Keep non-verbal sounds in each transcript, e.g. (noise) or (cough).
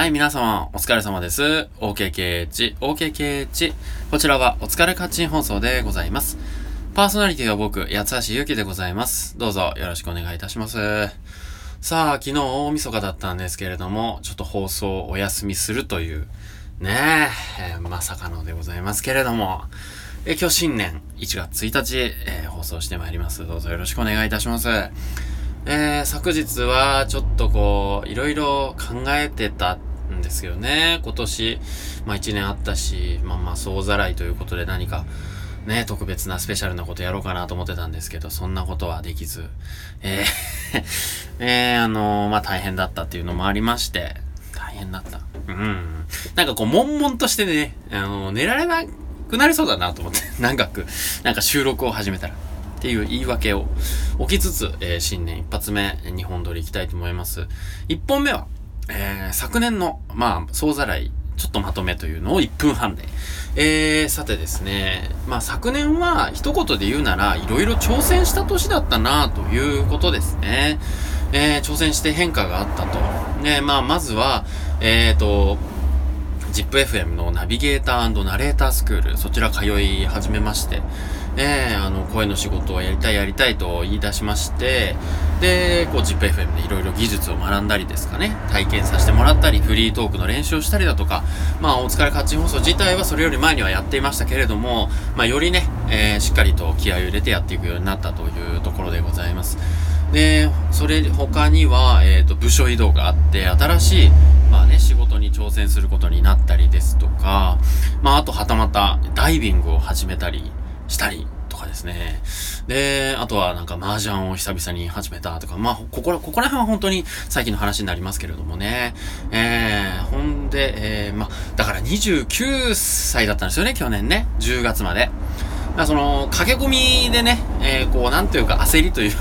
はい、皆様、お疲れ様です。OKKH、OKKH。こちらは、お疲れカッチン放送でございます。パーソナリティは僕、八橋ゆきでございます。どうぞ、よろしくお願いいたします。さあ、昨日大晦日だったんですけれども、ちょっと放送お休みするという、ねえ、まさかのでございますけれども、え今日新年1月1日、えー、放送してまいります。どうぞよろしくお願いいたします。えー、昨日はちょっとこう、いろいろ考えてたんですよね。今年、まあ一年あったし、まあまあ総ざらいということで何か、ね、特別なスペシャルなことやろうかなと思ってたんですけど、そんなことはできず、えー (laughs) えー、あのー、まあ大変だったっていうのもありまして、大変だった。うん。なんかこう、悶々としてね、あのー、寝られなくなりそうだなと思って、(laughs) 長く、なんか収録を始めたら。っていう言い訳を置きつつ、えー、新年一発目、日本撮り行きたいと思います。一本目は、えー、昨年の、まあ、総ざらい、ちょっとまとめというのを1分半で。えー、さてですね、まあ昨年は一言で言うなら、いろいろ挑戦した年だったなということですね。えー、挑戦して変化があったと。ね、まあまずは、えっ、ー、と、ZIPFM のナビゲーターナレータースクール、そちら通い始めまして、えー、あの、声の仕事をやりたいやりたいと言い出しまして、で、こう ZIPFM でいろいろ技術を学んだりですかね、体験させてもらったり、フリートークの練習をしたりだとか、まあ、お疲れカッチン放送自体はそれより前にはやっていましたけれども、まあ、よりね、えー、しっかりと気合を入れてやっていくようになったというところでございます。で、それ他には、えっ、ー、と、部署移動があって、新しい、まあね、仕事に挑戦することになったりですとか、まあ、あとはたまたダイビングを始めたりしたりとかですね。で、あとはなんか麻雀を久々に始めたとか、まあ、ここら、ここら辺は本当に最近の話になりますけれどもね。えー、ほんで、えー、まあ、だから29歳だったんですよね、去年ね。10月まで。だからその、駆け込みでね、えー、こう、なんというか焦りという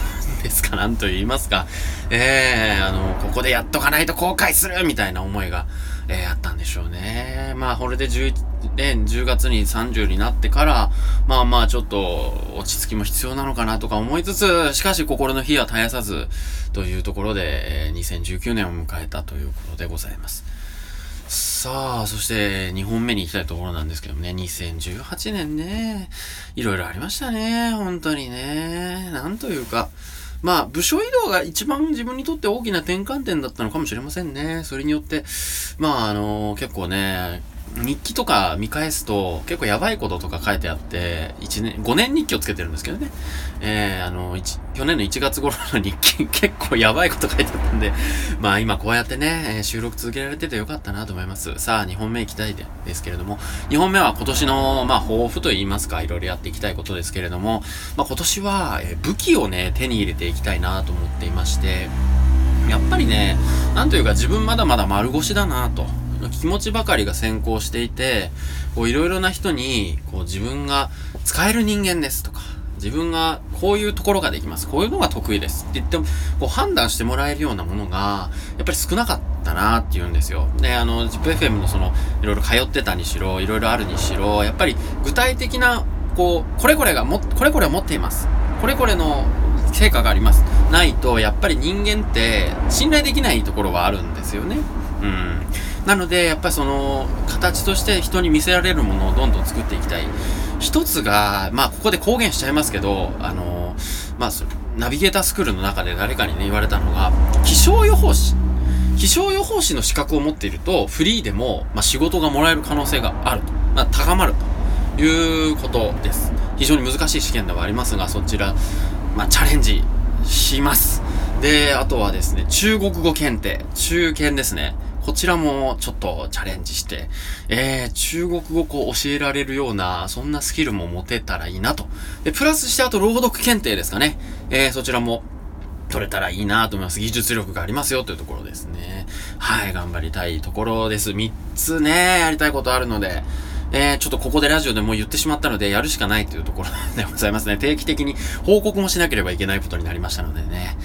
ですか、(laughs) なんと言いますか、ええー、あの、ここでやっとかないと後悔するみたいな思いが、えー、あったんでしょうね。まあ、これで11年、10月に30になってから、まあまあ、ちょっと、落ち着きも必要なのかなとか思いつつ、しかし心の火は絶やさず、というところで、2019年を迎えたということでございます。さあ、そして2本目に行きたいところなんですけどもね、2018年ね、いろいろありましたね、本当にね。なんというか、まあ、部署移動が一番自分にとって大きな転換点だったのかもしれませんね。それによって、まあ、あの、結構ね、日記とか見返すと結構やばいこととか書いてあって、1年、5年日記をつけてるんですけどね。えー、あの、去年の1月頃の日記 (laughs) 結構やばいこと書いてあったんで、まあ今こうやってねえ、収録続けられててよかったなと思います。さあ、2本目行きたいですけれども、2本目は今年の、まあ抱負と言いますか、いろいろやっていきたいことですけれども、まあ今年は、え武器をね、手に入れていきたいなと思っていまして、やっぱりね、なんというか自分まだまだ丸腰だなと。気持ちばかりが先行していて、こういろいろな人に、こう自分が使える人間ですとか、自分がこういうところができます。こういうのが得意ですって言っても、こう判断してもらえるようなものが、やっぱり少なかったなって言うんですよ。で、あの、ZIPFM のその、いろいろ通ってたにしろ、いろいろあるにしろ、やっぱり具体的な、こう、これこれがも、これこれを持っています。これこれの成果があります。ないと、やっぱり人間って信頼できないところはあるんですよね。うん。なので、やっぱりその、形として人に見せられるものをどんどん作っていきたい。一つが、まあ、ここで公言しちゃいますけど、あの、まあ、ナビゲータースクールの中で誰かにね、言われたのが、気象予報士。気象予報士の資格を持っていると、フリーでも、まあ、仕事がもらえる可能性があると。まあ、高まるということです。非常に難しい試験ではありますが、そちら、まあ、チャレンジします。で、あとはですね、中国語検定、中堅ですね。こちらもちょっとチャレンジして、えー、中国語を教えられるような、そんなスキルも持てたらいいなと。で、プラスしてあと朗読検定ですかね。えー、そちらも取れたらいいなと思います。技術力がありますよというところですね。はい、頑張りたいところです。3つね、やりたいことあるので、えー、ちょっとここでラジオでもう言ってしまったので、やるしかないというところでございますね。定期的に報告もしなければいけないことになりましたのでね。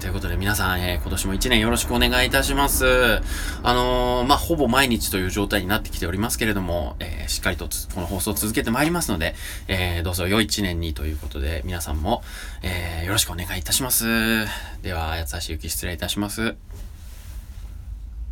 ということで皆さん、えー、今年も一年よろしくお願いいたします。あのー、まあ、ほぼ毎日という状態になってきておりますけれども、えー、しっかりとこの放送を続けてまいりますので、えどうぞ良い一年にということで、皆さんも、えよろしくお願いいたします。では、八橋ゆき失礼いたします。